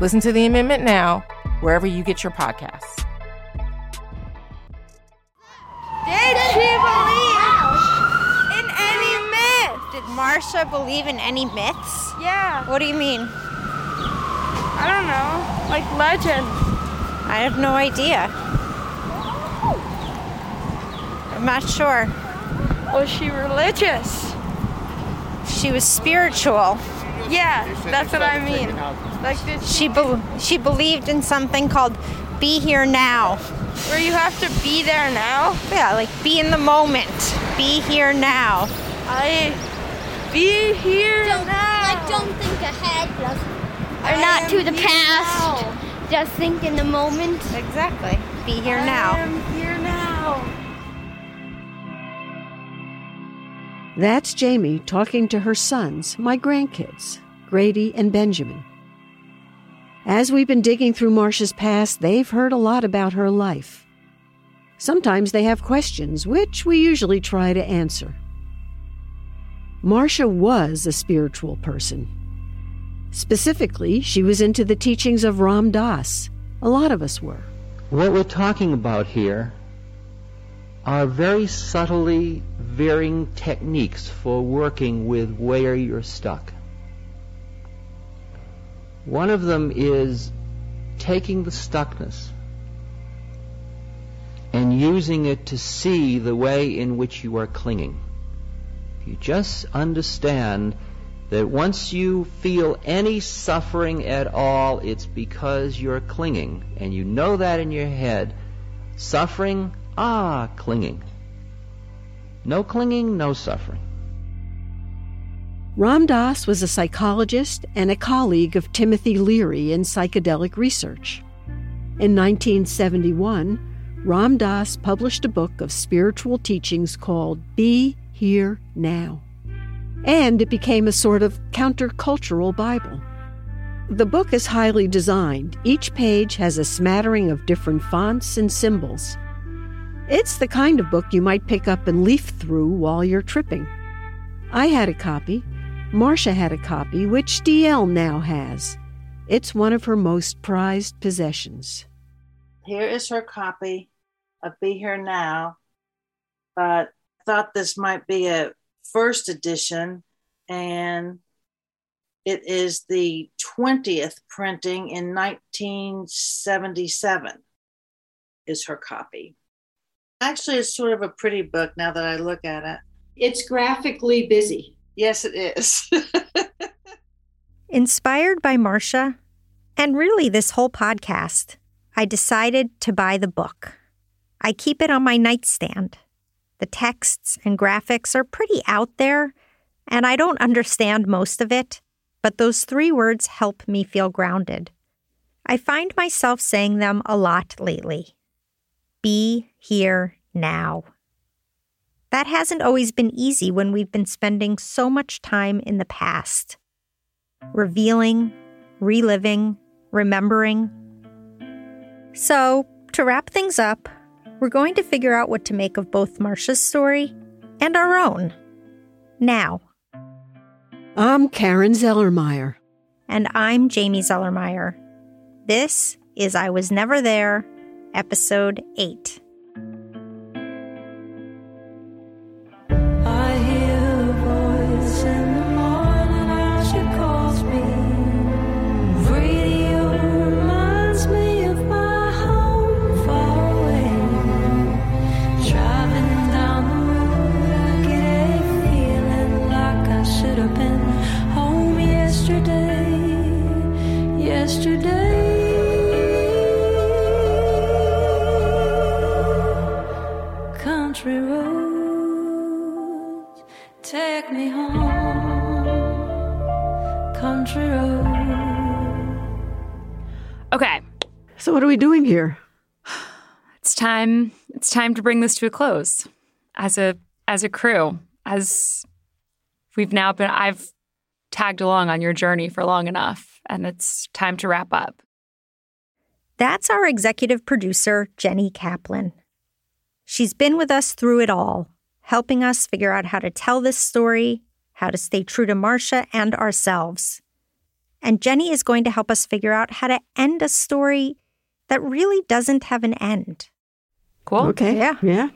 Listen to the amendment now, wherever you get your podcasts. Did she believe in any myth? Did Marsha believe in any myths? Yeah. What do you mean? I don't know. Like legends. I have no idea. I'm not sure. Was she religious? She was spiritual. Yeah, that's what I mean. Like did She be- she believed in something called be here now. where you have to be there now? Yeah, like be in the moment. Be here now. I be here Don't, now. like, don't think ahead, just, I or not am to the past. now. Just think in the moment. Exactly. Be here I now. am here now. That's Jamie talking to her sons, my grandkids, Grady and Benjamin. As we've been digging through Marsha's past, they've heard a lot about her life. Sometimes they have questions, which we usually try to answer. Marsha was a spiritual person. Specifically, she was into the teachings of Ram Dass. A lot of us were. What we're talking about here are very subtly varying techniques for working with where you're stuck. One of them is taking the stuckness and using it to see the way in which you are clinging. You just understand that once you feel any suffering at all, it's because you're clinging. And you know that in your head. Suffering, ah, clinging. No clinging, no suffering. Ram Dass was a psychologist and a colleague of Timothy Leary in psychedelic research. In 1971, Ram Dass published a book of spiritual teachings called Be Here Now. And it became a sort of countercultural Bible. The book is highly designed. Each page has a smattering of different fonts and symbols. It's the kind of book you might pick up and leaf through while you're tripping. I had a copy. Marsha had a copy, which DL now has. It's one of her most prized possessions. Here is her copy of Be Here Now, but I thought this might be a first edition, and it is the 20th printing in 1977 is her copy. Actually, it's sort of a pretty book now that I look at it. It's graphically busy. Yes, it is. Inspired by Marsha, and really this whole podcast, I decided to buy the book. I keep it on my nightstand. The texts and graphics are pretty out there, and I don't understand most of it, but those three words help me feel grounded. I find myself saying them a lot lately. Be here now. That hasn't always been easy when we've been spending so much time in the past revealing, reliving, remembering. So, to wrap things up, we're going to figure out what to make of both Marsha's story and our own. Now. I'm Karen Zelermyer. And I'm Jamie Zelermyer. This is I Was Never There, Episode 8. Country roads. Okay, So, what are we doing here? It's time. It's time to bring this to a close. As a as a crew, as we've now been, I've tagged along on your journey for long enough, and it's time to wrap up. That's our executive producer, Jenny Kaplan. She's been with us through it all, helping us figure out how to tell this story, how to stay true to Marsha and ourselves. And Jenny is going to help us figure out how to end a story that really doesn't have an end. Cool. Okay. Yeah. Yeah.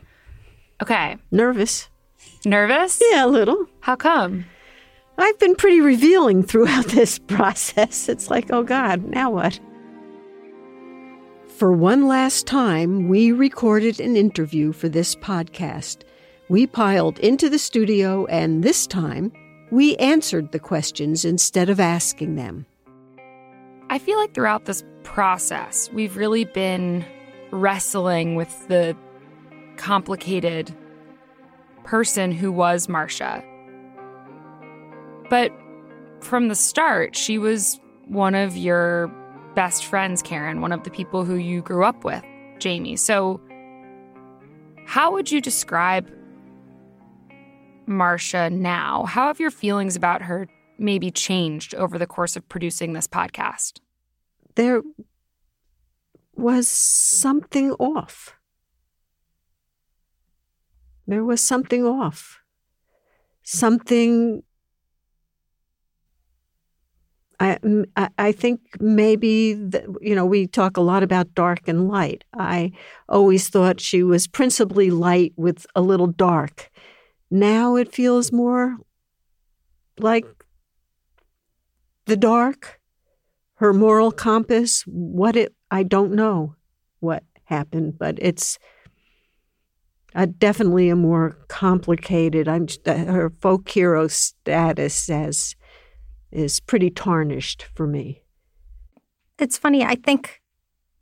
Okay. Nervous. Nervous? Yeah, a little. How come? I've been pretty revealing throughout this process. It's like, oh God, now what? For one last time, we recorded an interview for this podcast. We piled into the studio, and this time, we answered the questions instead of asking them. I feel like throughout this process, we've really been wrestling with the complicated person who was Marsha. But from the start, she was one of your best friends, Karen, one of the people who you grew up with, Jamie. So, how would you describe Marsha now? How have your feelings about her maybe changed over the course of producing this podcast? There was something off. There was something off. Something I, I- think maybe, the, you know, we talk a lot about dark and light. I always thought she was principally light with a little dark. Now it feels more like the dark, her moral compass, what it, I don't know what happened, but it's uh, definitely a more complicated, I'm, her folk hero status as is pretty tarnished for me. It's funny, I think,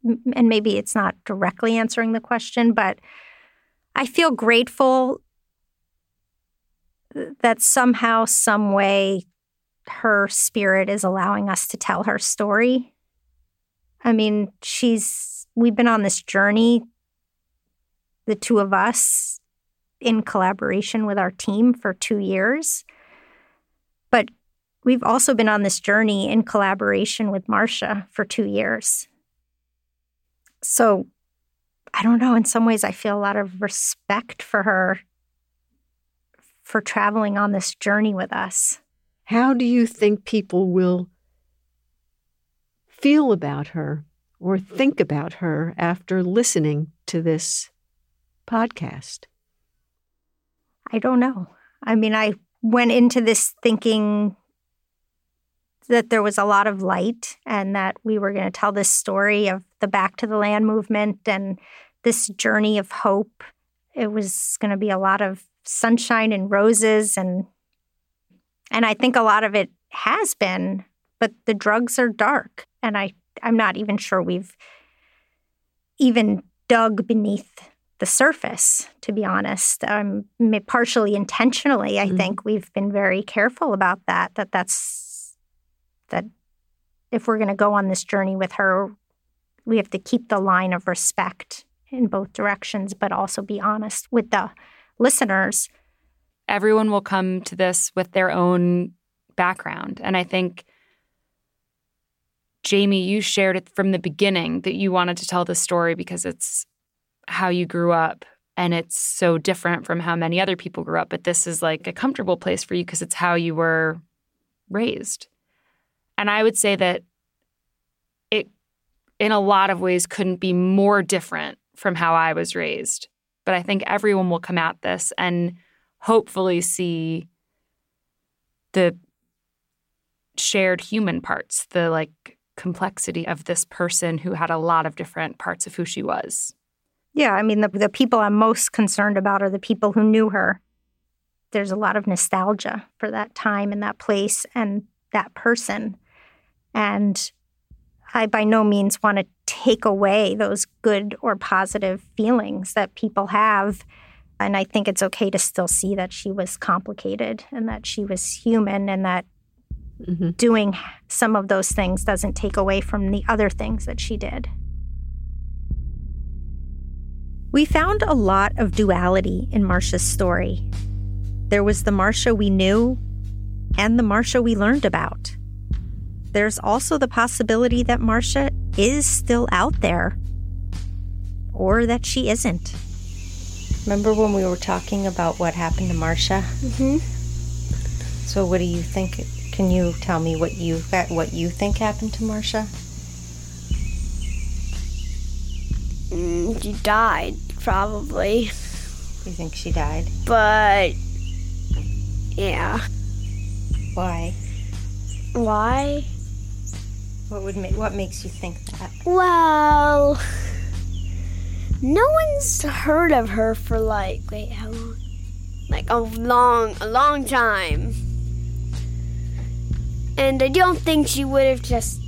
and maybe it's not directly answering the question, but I feel grateful that somehow, some way, her spirit is allowing us to tell her story. I mean, she's, we've been on this journey, the two of us, in collaboration with our team for two years. But we've also been on this journey in collaboration with Marsha for two years. So I don't know, in some ways, I feel a lot of respect for her for traveling on this journey with us. How do you think people will feel about her or think about her after listening to this podcast? I don't know. I mean, I went into this thinking that there was a lot of light and that we were going to tell this story of the Back to the Land movement and this journey of hope. It was going to be a lot of sunshine and roses and and I think a lot of it has been, but the drugs are dark and I I'm not even sure we've even dug beneath the surface to be honest um, partially intentionally i Mhm. think we've been very careful about that that that's that if we're going to go on this journey with her we have to keep the line of respect in both directions but also be honest with the listeners everyone will come to this with their own background. And I think, Jamie, you shared it from the beginning that you wanted to tell this story because it's how you grew up and it's so different from how many other people grew up. But this is like a comfortable place for you because it's how you were raised. And I would say that it, in a lot of ways, couldn't be more different from how I was raised. But I think everyone will come at this and hopefully see the shared human parts, the like complexity of this person who had a lot of different parts of who she was. Yeah, I mean, the, the people I'm most concerned about are the people who knew her. There's a lot of nostalgia for that time and that place and that person. And I by no means want to take away those good or positive feelings that people have. And I think it's okay to still see that she was complicated and that she was human and that Mhm. doing some of those things doesn't take away from the other things that she did. We found a lot of duality in Marsha's story. There was the Marsha we knew and the Marsha we learned about. There's also the possibility that Marsha is still out there or that she isn't. Remember when we were talking about what happened to Marsha? Mm-hmm. So what do you think? Can you tell me what you what you think happened to Marsha? Mm, she died, probably. You think she died? But yeah. Why? Why? What would make what makes you think that? Well, no one's heard of her for like wait, how long? Like a long, a long time. And I don't think she would have just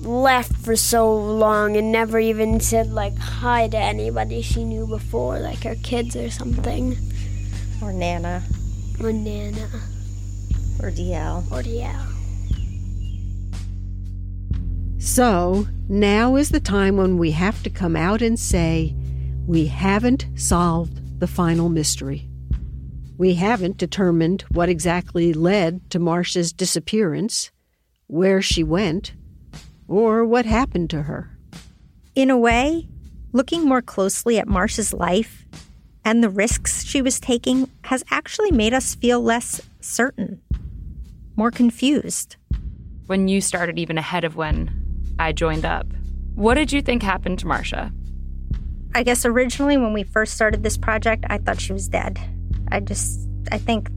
left for so long and never even said like hi to anybody she knew before, like her kids or something. Or Nana? Or Nana. Or DL? Or DL. So now is the time when we have to come out and say, we haven't solved the final mystery. We haven't determined what exactly led to Marsha's disappearance, where she went, or what happened to her. In a way, looking more closely at Marsha's life and the risks she was taking has actually made us feel less certain, more confused. When you started even ahead of when I joined up, what did you think happened to Marsha? I guess originally when we first started this project, I thought she was dead. I just, I think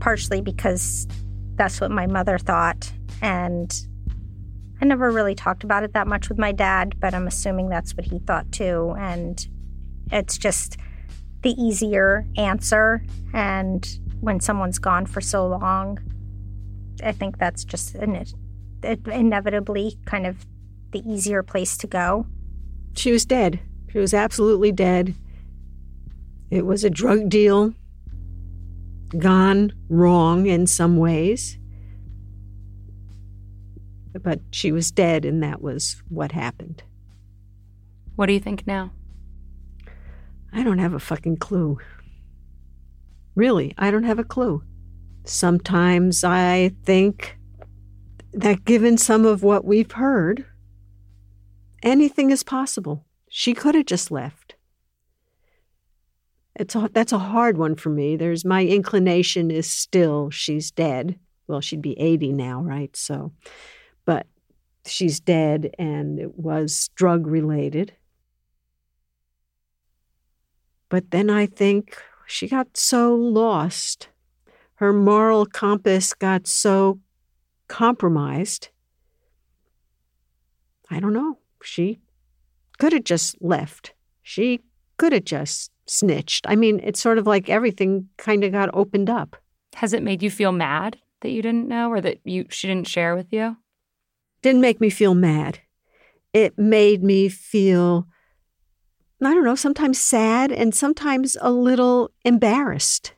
partially because that's what my mother thought. And I never really talked about it that much with my dad, but I'm assuming that's what he thought too. And it's just the easier answer. And when someone's gone for so long, I think that's just an, it inevitably kind of the easier place to go. She was dead. She was absolutely dead. It was a drug deal gone wrong in some ways. But she was dead, and that was what happened. What do you think now? I don't have a fucking clue. Really, I don't have a clue. Sometimes I think that given some of what we've heard, anything is possible. She could have just left. It's a, that's a hard one for me. There's my inclination is still she's dead. Well, she'd be 80 now, right? So, but she's dead and it was drug related. But then I think she got so lost. Her moral compass got so compromised. I don't know. She could have just left. She could have just snitched. I mean, it's sort of like everything kind of got opened up. Has it made you feel mad that you didn't know or that you she didn't share with you? Didn't make me feel mad. It made me feel I don't know, sometimes sad and sometimes a little embarrassed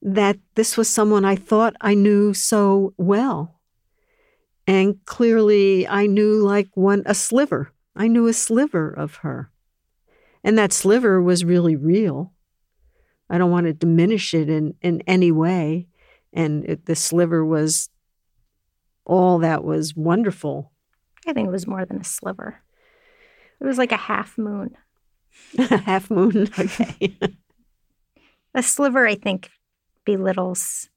that this was someone I thought I knew so well. And clearly I knew like one a sliver. I knew a sliver of her. And that sliver was really real. I don't want to diminish it in, in any way. And it, the sliver was all that was wonderful. I think it was more than a sliver. It was like a half moon. a half moon? Okay. a sliver, I think, belittles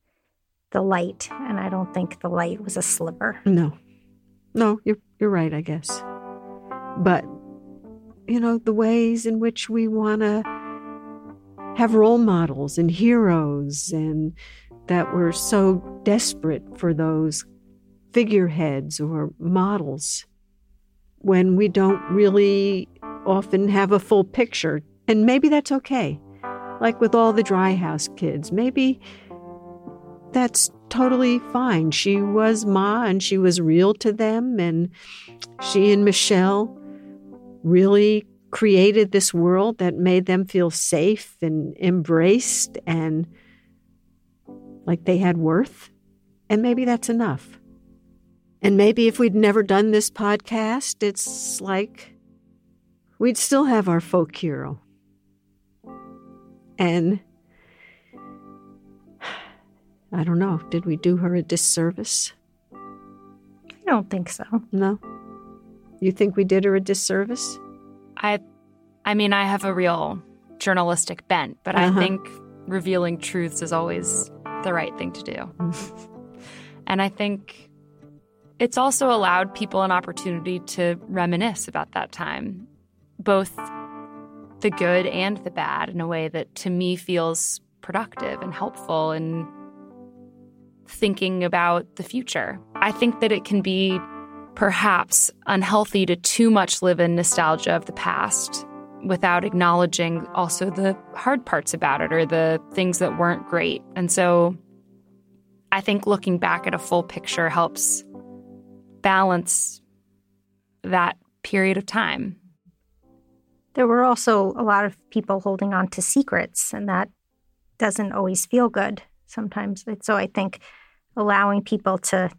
the light, and I don't think the light was a sliver. No. No, you're you're right, I guess. But you know, the ways in which we want to have role models and heroes, and that we're so desperate for those figureheads or models when we don't really often have a full picture. And maybe that's okay. Like with all the Dry House kids, maybe that's totally fine. She was Ma and she was real to them, and she and Michelle really created this world that made them feel safe and embraced and like they had worth. And maybe that's enough. And maybe if we'd never done this podcast, it's like we'd still have our folk hero. And I don't know, did we do her a disservice? I don't think so. No? You think we did her a disservice? I I mean, I have a real journalistic bent, but Uh-huh. I think revealing truths is always the right thing to do. and I think it's also allowed people an opportunity to reminisce about that time, both the good and the bad, in a way that to me feels productive and helpful in thinking about the future. I think that it can be perhaps unhealthy to too much live in nostalgia of the past without acknowledging also the hard parts about it or the things that weren't great. And so I think looking back at a full picture helps balance that period of time. There were also a lot of people holding on to secrets, and that doesn't always feel good sometimes. So I think allowing people to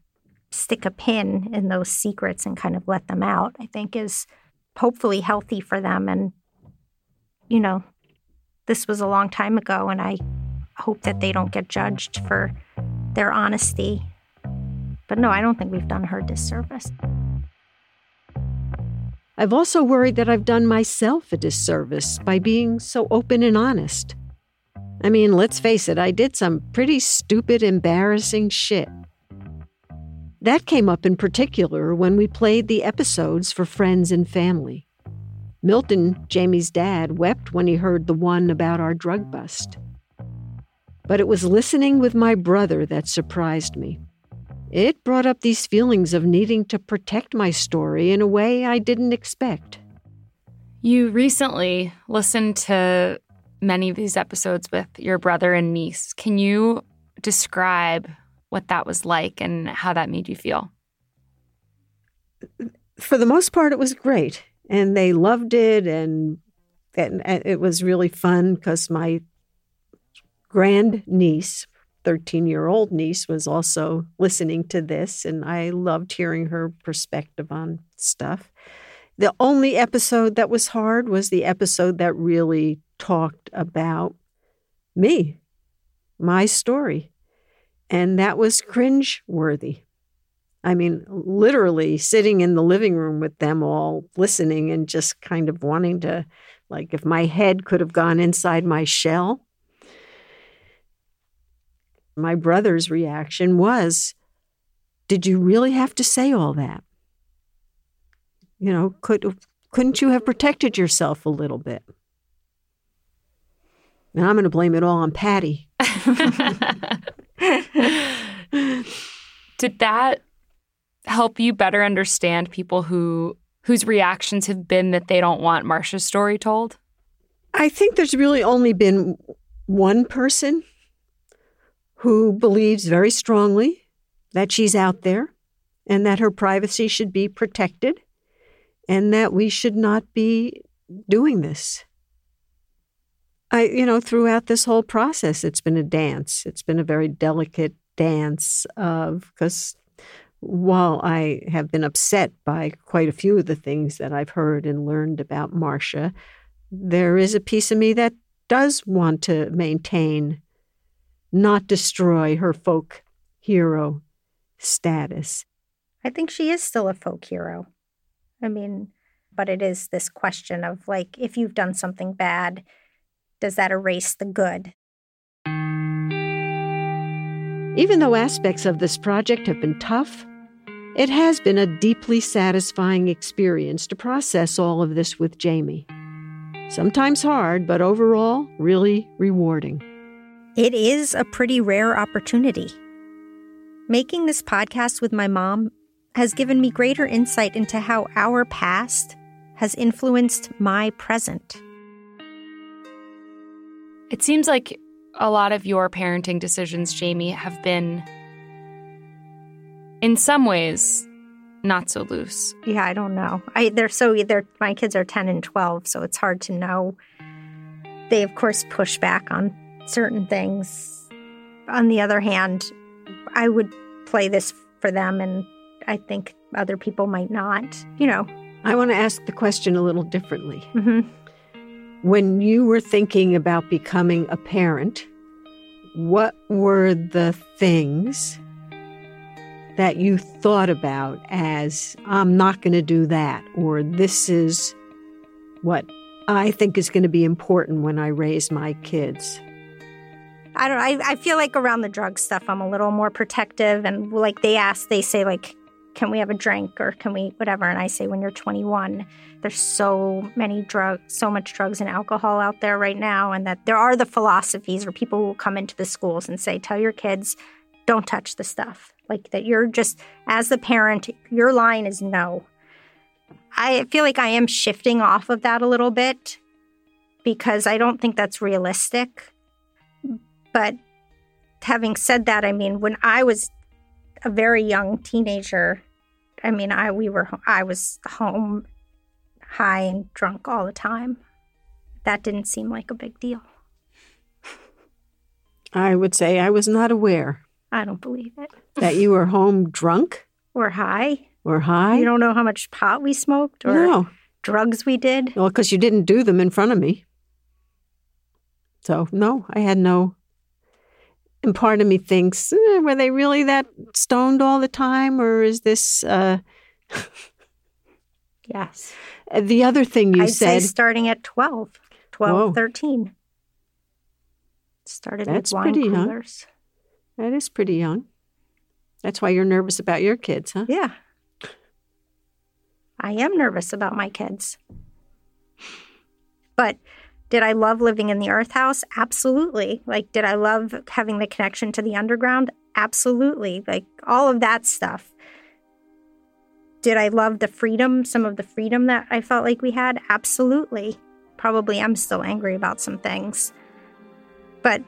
stick a pin in those secrets and kind of let them out, I think is hopefully healthy for them. And, you know, this was a long time ago, and I hope that they don't get judged for their honesty. But no, I don't think we've done her disservice. I've also worried that I've done myself a disservice by being so open and honest. I mean, let's face it, I did some pretty stupid, embarrassing shit. That came up in particular when we played the episodes for friends and family. Milton, Jamie's dad, wept when he heard the one about our drug bust. But it was listening with my brother that surprised me. It brought up these feelings of needing to protect my story in a way I didn't expect. You recently listened to many of these episodes with your brother and niece. Can you describe what that was like and how that made you feel? For the most part, it was great, and they loved it, and, and, it was really fun because my grand niece, 13 year old niece, was also listening to this, and I loved hearing her perspective on stuff. The only episode that was hard was the episode that really talked about me, my story. And that was cringe worthy. I mean, literally sitting in the living room with them all listening and just kind of wanting to, like, if my head could have gone inside my shell. My brother's reaction was, Did you really have to say all that? You know, could, couldn't you have protected yourself a little bit? And I'm going to blame it all on Patty. Did that help you better understand people who whose reactions have been that they don't want Marsha's story told? I think there's really only been one person who believes very strongly that she's out there and that her privacy should be protected and that we should not be doing this. I, you know, throughout this whole process, it's been a dance. It's been a very delicate dance uh, of, because while I have been upset by quite a few of the things that I've heard and learned about Marsha, there is a piece of me that does want to maintain, not destroy her folk hero status. I think she is still a folk hero. I mean, but it is this question of like, if you've done something bad, does that erase the good? Even though aspects of this project have been tough, it has been a deeply satisfying experience to process all of this with Jamie. Sometimes hard, but overall, really rewarding. It is a pretty rare opportunity. Making this podcast with my mom has given me greater insight into how our past has influenced my present. It seems like a lot of your parenting decisions, Jamie, have been in some ways not so loose. Yeah, I don't know. I they're so they're my kids are 10 and 12, so it's hard to know. They of course push back on certain things. On the other hand, I would play this for them and I think other people might not. You know, I want to ask the question a little differently. hmm When you were thinking about becoming a parent, what were the things that you thought about as I'm not going to do that, or this is what I think is going to be important when I raise my kids? I don't. I, I feel like around the drug stuff, I'm a little more protective, and like they ask, they say like, "Can we have a drink?" or "Can we whatever?" And I say, "When you're 21, there's so many drugs, so much drugs and alcohol out there right now, and that there are the philosophies where people will come into the schools and say, tell your kids, don't touch the stuff. Like that, you're just as the parent, your line is no." I feel like I am shifting off of that a little bit because I don't think that's realistic. But having said that, I mean, when I was a very young teenager, I mean, I we were I was home high and drunk all the time. That didn't seem like a big deal. I would say I was not aware I don't believe it. that you were home drunk Or high. or high. You don't know how much pot we smoked or no, drugs we did. well, because you didn't do them in front of me. So no, I had no. And part of me thinks, eh, were they really that stoned all the time, or is this? Uh... Yes. the other thing you I'd said. say starting at 12, 12, Whoa. 13. Started That's with wine pretty young. coolers. That is pretty young. That's why you're nervous about your kids, huh? Yeah. I am nervous about my kids. But did I love living in the earth house? Absolutely. Like, did I love having the connection to the underground? Absolutely. Like, all of that stuff. Did I love the freedom, some of the freedom that I felt like we had? Absolutely. Probably I'm still angry about some things. But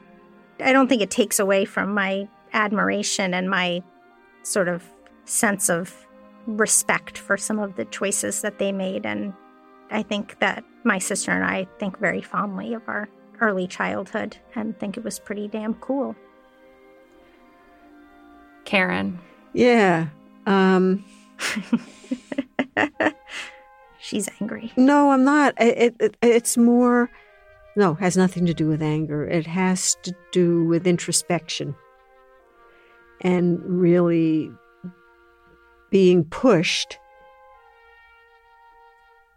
I don't think it takes away from my admiration and my sort of sense of respect for some of the choices that they made. And I think that my sister and I think very fondly of our early childhood and think it was pretty damn cool. Karen. Yeah. Um, She's angry. no, I'm not. It, it, it's more. No, has nothing to do with anger. It has to do with introspection and really being pushed.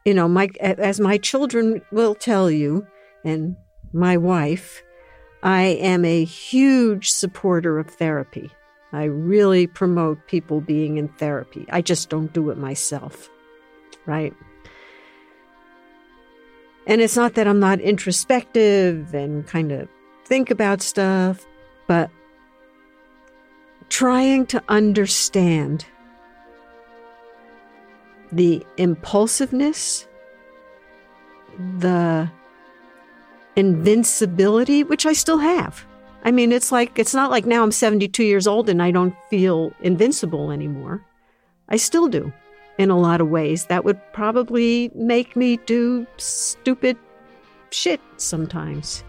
You know, my as my children will tell you, and my wife, I am a huge supporter of therapy. I really promote people being in therapy. I just don't do it myself, right? And it's not that I'm not introspective and kind of think about stuff, but trying to understand the impulsiveness, the invincibility, which I still have. I mean, it's like, it's not like now I'm 72 years old and I don't feel invincible anymore. I still do in a lot of ways. That would probably make me do stupid shit sometimes.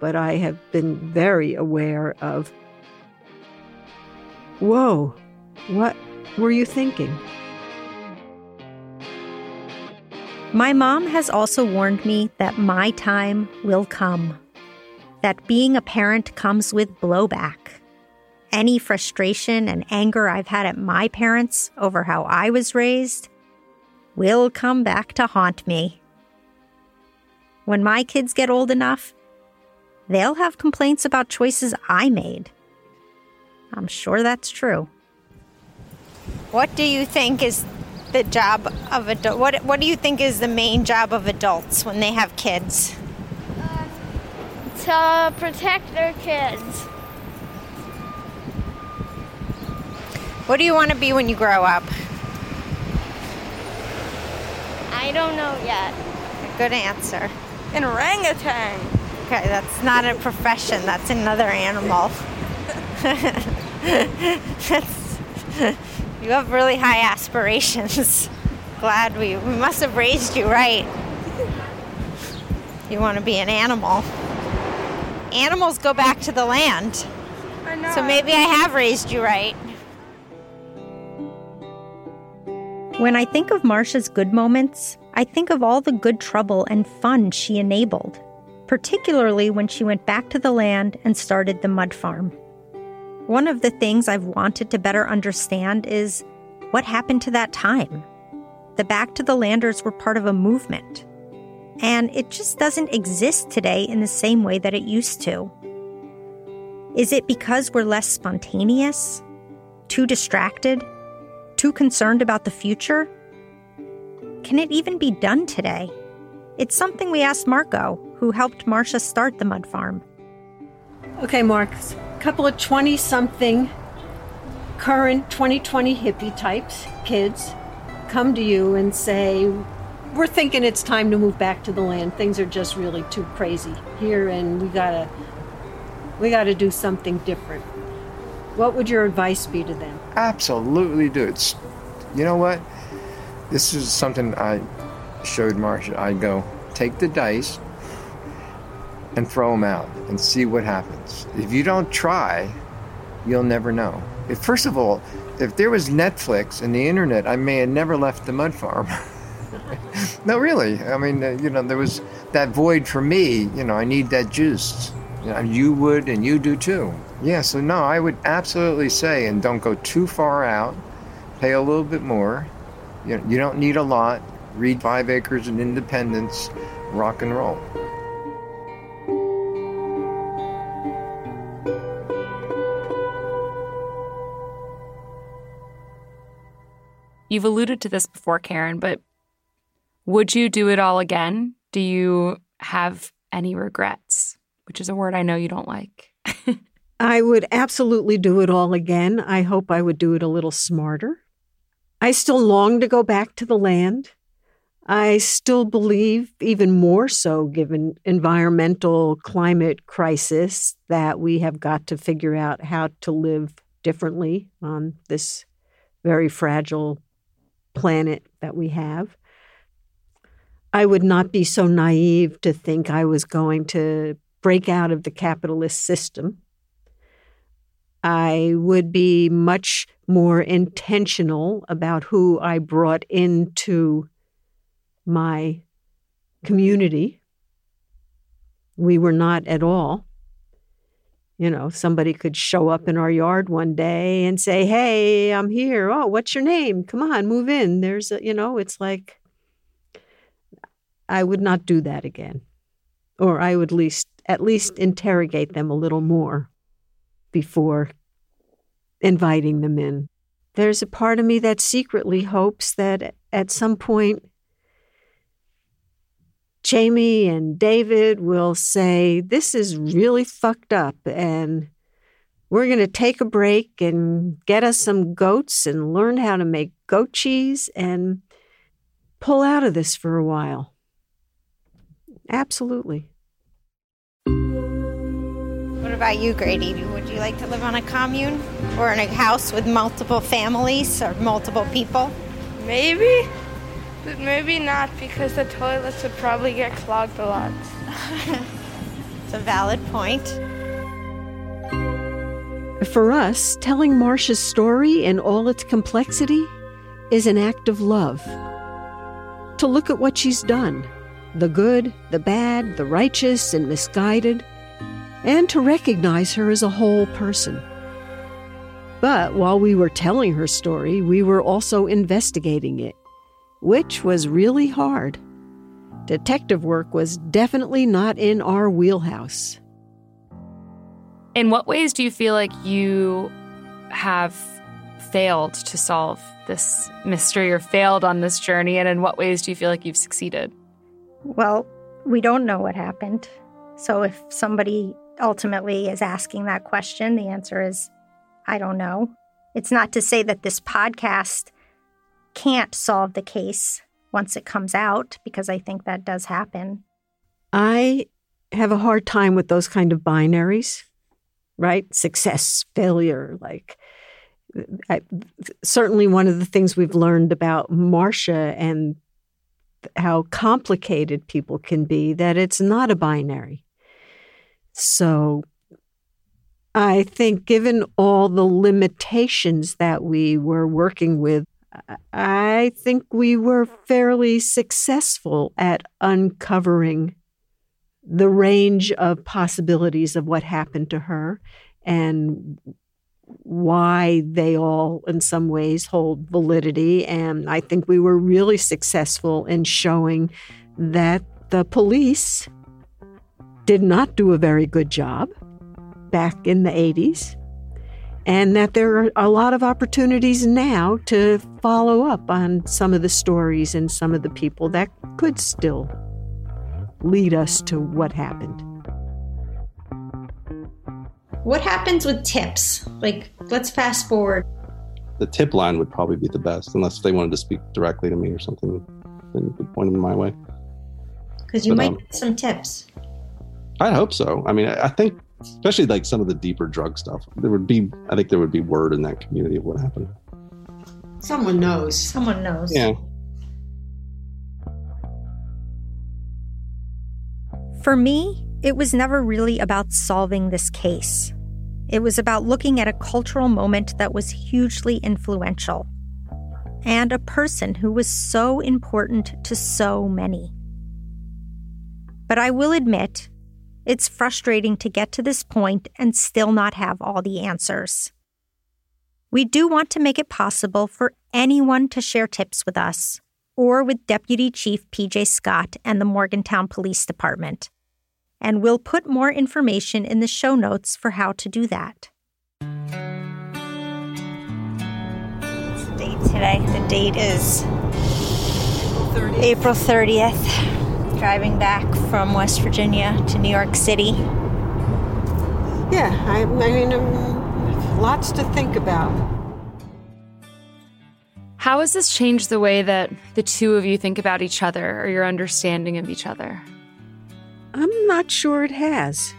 But I have been very aware of whoa, what were you thinking? My mom has also warned me that my time will come, that being a parent comes with blowback. Any frustration and anger I've had at my parents over how I was raised will come back to haunt me. When my kids get old enough, they'll have complaints about choices I made. I'm sure that's true. What do you think is the job of adult? What What do you think is the main job of adults when they have kids? To protect their kids. What do you want to be when you grow up? I don't know yet. Good answer. An orangutan. Okay, that's not a profession. That's another animal. that's, you have really high aspirations. Glad we we must have raised you right. You want to be an animal. Animals go back to the land. I know. So maybe I have raised you right. When I think of Marsha's good moments, I think of all the good trouble and fun she enabled, particularly when she went back to the land and started the mud farm. One of the things I've wanted to better understand is what happened to that time. The Back to the Landers were part of a movement, and it just doesn't exist today in the same way that it used to. Is it because we're less spontaneous? Too distracted? Too concerned about the future? Can it even be done today? It's something we asked Marco, who helped Marsha start the mud farm. Okay, Mark, couple of 20 something current 2020 hippie types, kids, come to you and say, We're thinking it's time to move back to the land. Things are just really too crazy here and we gotta we gotta do something different. What would your advice be to them? Absolutely do it. You know what? This is something I showed Marsha. I go, take the dice and throw them out and see what happens. If you don't try, you'll never know. If, first of all, if there was Netflix and the internet, I may have never left the mud farm. no, really. I mean, uh, you know, there was that void for me. You know, I need that juice. You, know, you would, and you do too. Yeah, so no, I would absolutely say, and don't go too far out. Pay a little bit more. You, know, you don't need a lot. Read Five Acres and Independence. Rock and roll. You've alluded to this before, Karen, but would you do it all again? Do you have any regrets? Which is a word I know you don't like. I would absolutely do it all again. I hope I would do it a little smarter. I still long to go back to the land. I still believe, even more so given environmental climate crisis, that we have got to figure out how to live differently on this very fragile planet that we have. I would not be so naive to think I was going to break out of the capitalist system. I would be much more intentional about who I brought into my community. We were not at all. You know, somebody could show up in our yard one day and say, Hey, I'm here. Oh, what's your name? Come on, move in. There's a, you know, it's like, I would not do that again. Or I would least, at least interrogate them a little more before inviting them in. There's a part of me that secretly hopes that at some point Jamie and David will say, This is really fucked up, and we're going to take a break and get us some goats and learn how to make goat cheese and pull out of this for a while. Absolutely. What about you, Grady? Would you like to live on a commune or in a house with multiple families or multiple people? Maybe. But maybe not because the toilets would probably get clogged a lot. it's a valid point. For us, telling Marsha's story in all its complexity is an act of love. To look at what she's done the good, the bad, the righteous, and misguided and to recognize her as a whole person. But while we were telling her story, we were also investigating it which was really hard. Detective work was definitely not in our wheelhouse. In what ways do you feel like you have failed to solve this mystery or failed on this journey? And in what ways do you feel like you've succeeded? Well, we don't know what happened. So if somebody ultimately is asking that question, the answer is I don't know. It's not to say that this podcast can't solve the case once it comes out, because I think that does happen. I have a hard time with those kind of binaries, right? Success, failure. Like, I, certainly one of the things we've learned about Marsha and how complicated people can be that it's not a binary. So I think, given all the limitations that we were working with I think we were fairly successful at uncovering the range of possibilities of what happened to her and why they all, in some ways, hold validity. And I think we were really successful in showing that the police did not do a very good job back in the 80s, and that there are a lot of opportunities now to follow up on some of the stories and some of the people that could still lead us to what happened. What happens with tips? Like, let's fast forward. The tip line would probably be the best, unless they wanted to speak directly to me or something, then you could point them my way. Because you But, might um, get some tips. I'd hope so. I mean, I I think, especially like some of the deeper drug stuff, there would be, I think there would be word in that community of what happened. Someone knows. Someone knows. Yeah. For me, it was never really about solving this case. It was about looking at a cultural moment that was hugely influential and a person who was so important to so many. But I will admit, it's frustrating to get to this point and still not have all the answers. We do want to make it possible for anyone to share tips with us or with Deputy Chief PJ Scott and the Morgantown Police Department. And we'll put more information in the show notes for how to do that. What's the date today? The date is April 30th. Driving back from West Virginia to New York City. Yeah, I, I mean, um, lots to think about. How has this changed the way that the two of you think about each other or your understanding of each other? I'm not sure it has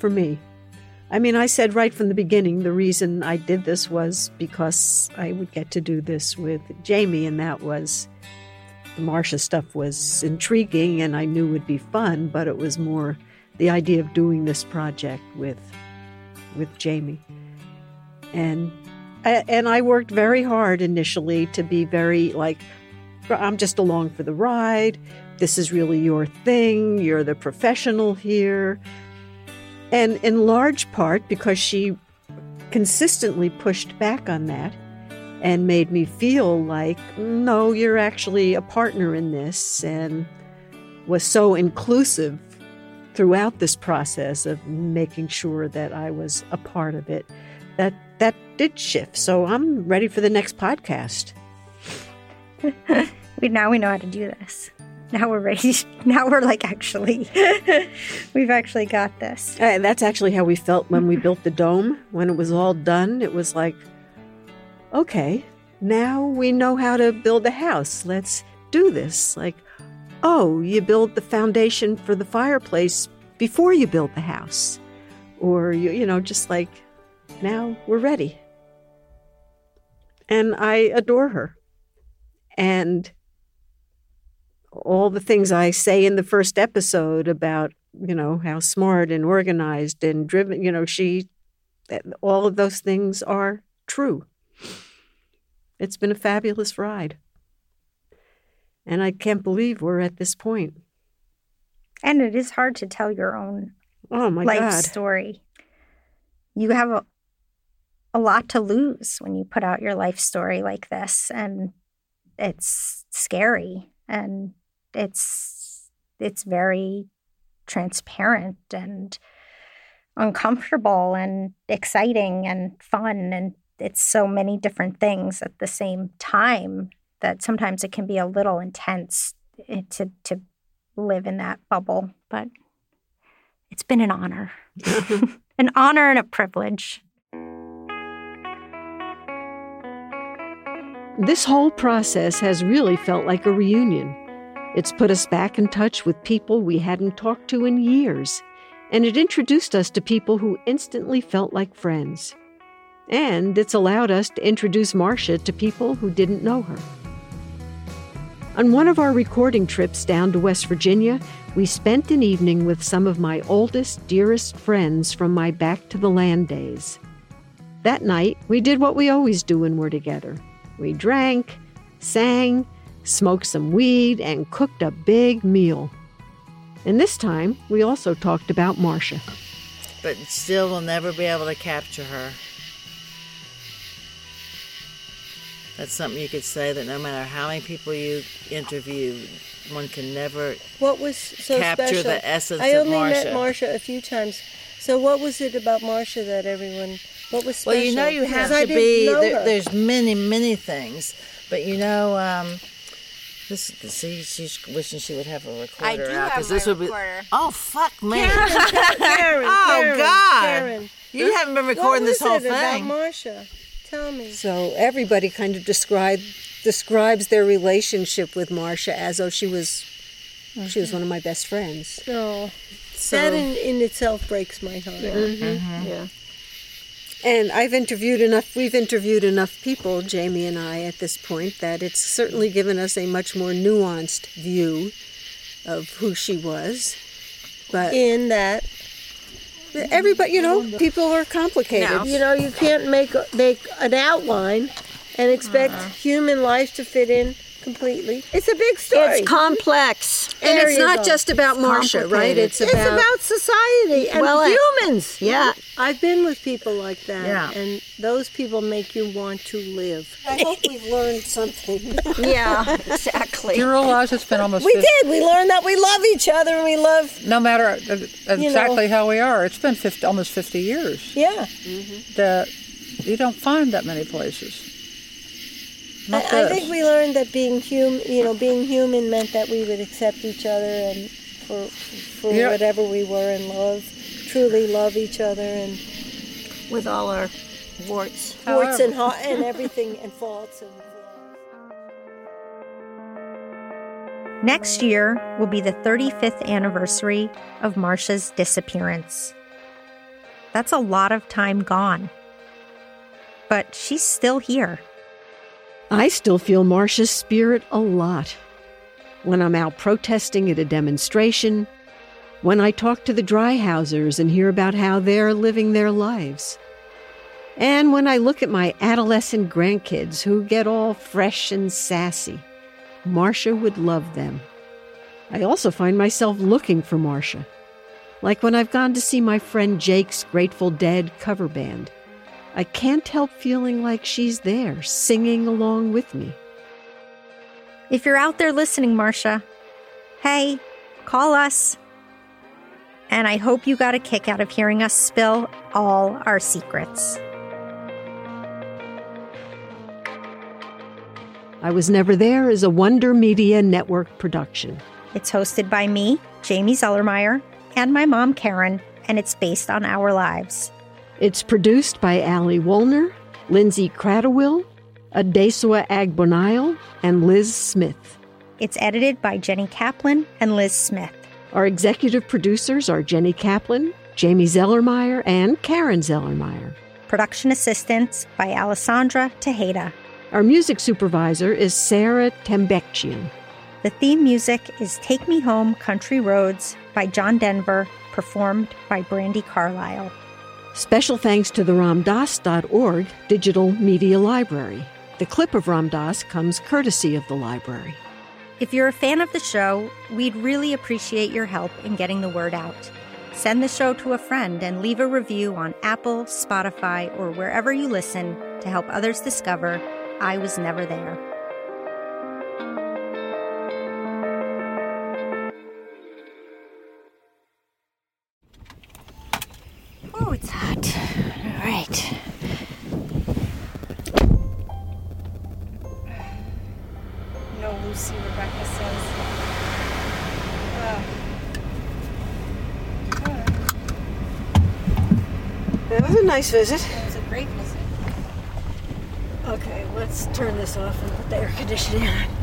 for me. I mean, I said right from the beginning the reason I did this was because I would get to do this with Jamie, and that was the Marsha stuff was intriguing and I knew would be fun, but it was more the idea of doing this project with with Jamie. And and I worked very hard initially to be very like I'm just along for the ride. This is really your thing. You're the professional here. And in large part because she consistently pushed back on that and made me feel like, no, you're actually a partner in this, and was so inclusive throughout this process of making sure that I was a part of it. That that did shift. So I'm ready for the next podcast. we now we know how to do this. Now we're ready. Now we're like actually, we've actually got this. Uh, that's actually how we felt when we built the dome. When it was all done, it was like, okay, now we know how to build a house. Let's do this. Like, oh, you build the foundation for the fireplace before you build the house. Or, you, you know, just like, now we're ready. And I adore her. And all the things I say in the first episode about, you know, how smart and organized and driven, you know, she, all of those things are true. It's been a fabulous ride. And I can't believe we're at this point. And it is hard to tell your own Oh my life God. story. You have a, a lot to lose when you put out your life story like this, and it's scary and it's it's very transparent and uncomfortable and exciting and fun and it's so many different things at the same time that sometimes it can be a little intense eh, to to live in that bubble but it's been an honor an honor and a privilege This whole process has really felt like a reunion. It's put us back in touch with people we hadn't talked to in years, and it introduced us to people who instantly felt like friends. And it's allowed us to introduce Marsha to people who didn't know her. On one of our recording trips down to West Virginia, we spent an evening with some of my oldest, dearest friends from my Back to the Land days. That night, we did what we always do when we're together We drank, sang, smoked some weed, and cooked a big meal. And this time, we also talked about Marsha. But still, we'll never be able to capture her. That's something you could say that no matter how many people you interview, one can never What was so capture special? the essence I of only Marsha. met Marsha a few times. So what was it about Marsha that everyone? What was special? Well, you know, you have to be. There, there's many, many things, but you know, um, this. See, she's wishing she would have a recorder I do out, have 'cause this my would be. recorder. Oh fuck me! Karen, Karen, oh Karen, God! Karen. You haven't been recording what this was whole it about thing. Marsha, tell me. So everybody kind of describe describes their relationship with Marsha as though she was she was one of my best friends. No, So- that in, in itself breaks my heart. Mhm. Yeah. And I've interviewed enough, we've interviewed enough people, Jamie and I, at this point, that it's certainly given us a much more nuanced view of who she was. But in that, everybody, you know, people are complicated. You know, you can't make make an outline and expect Uh-huh. human life to fit in completely. It's a big story. It's complex. And There it's not go. just about Marsha, right? It's, It's about- about society and Well, I- humans. Yeah. I've been with people like that. Yeah. And those people make you want to live. I hope we've learned something. Yeah, exactly. Do you realize it's been almost We 50 did. We learned that we love each other and we love. no matter uh, You exactly know. how we are, it's been 50, almost 50 years Yeah. that you don't find that many places. I, Not I this. think we learned that being hum, you know, being human meant that we would accept each other and for for Yeah. whatever we were and love, truly love each other and with all our warts, warts and However- ha- and everything and faults and. Next year will be the 35th anniversary of Marsha's disappearance. That's a lot of time gone. But she's still here. I still feel Marsha's spirit a lot. When I'm out protesting at a demonstration, when I talk to the dry housers and hear about how they're living their lives, and when I look at my adolescent grandkids who get all fresh and sassy. Marsha would love them. I also find myself looking for Marsha. Like when I've gone to see my friend Jake's Grateful Dead cover band. I can't help feeling like she's there, singing along with me. If you're out there listening, Marsha, hey, call us. And I hope you got a kick out of hearing us spill all our secrets. I Was Never There is a Wonder Media Network production. It's hosted by me, Jamie Zelermyer, and my mom, Karen, and it's based on our lives. It's produced by Allie Wollner, Lindsey Kratochwill, Adesuwa Agbonile, and Liz Smith. It's edited by Jenny Kaplan and Liz Smith. Our executive producers are Jenny Kaplan, Jamie Zelermyer, and Karen Zelermyer. Production assistance by Alesandra Tejeda. Our music supervisor is Sarah Tembeckjian. The theme music is Take Me Home Country Roads by John Denver, performed by Brandi Carlile. Special thanks to the RamDass.org digital media library. The clip of Ram Dass comes courtesy of the library. If you're a fan of the show, we'd really appreciate your help in getting the word out. Send the show to a friend and leave a review on Apple, Spotify, or wherever you listen to help others discover I Was Never There. Nice visit. It was a great visit. Okay, let's turn this off and put the air conditioning on.